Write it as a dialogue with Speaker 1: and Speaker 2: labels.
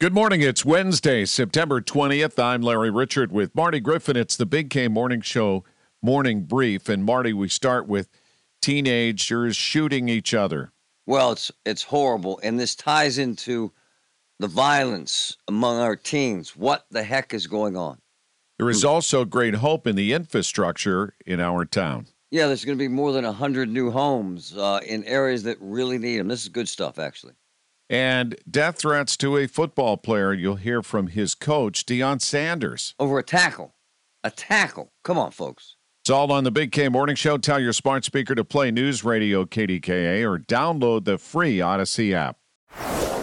Speaker 1: Good morning. It's Wednesday, September 20th. I'm Larry Richert with Marty Griffin. It's the Big K Morning Show morning brief. And Marty, we start with teenagers shooting each other.
Speaker 2: Well, it's it's horrible, and this ties into the violence among our teens. What the heck is going on?
Speaker 1: There is also great hope in the infrastructure in our town.
Speaker 2: Yeah, there's going to be more than 100 new homes uh, in areas that really need them. This is good stuff, actually.
Speaker 1: And death threats to a football player. You'll hear from his coach, Deion Sanders.
Speaker 2: Over a tackle. A tackle. Come on, folks.
Speaker 1: It's all on the Big K Morning Show. Tell your smart speaker to play News Radio KDKA or download the free Audacy app.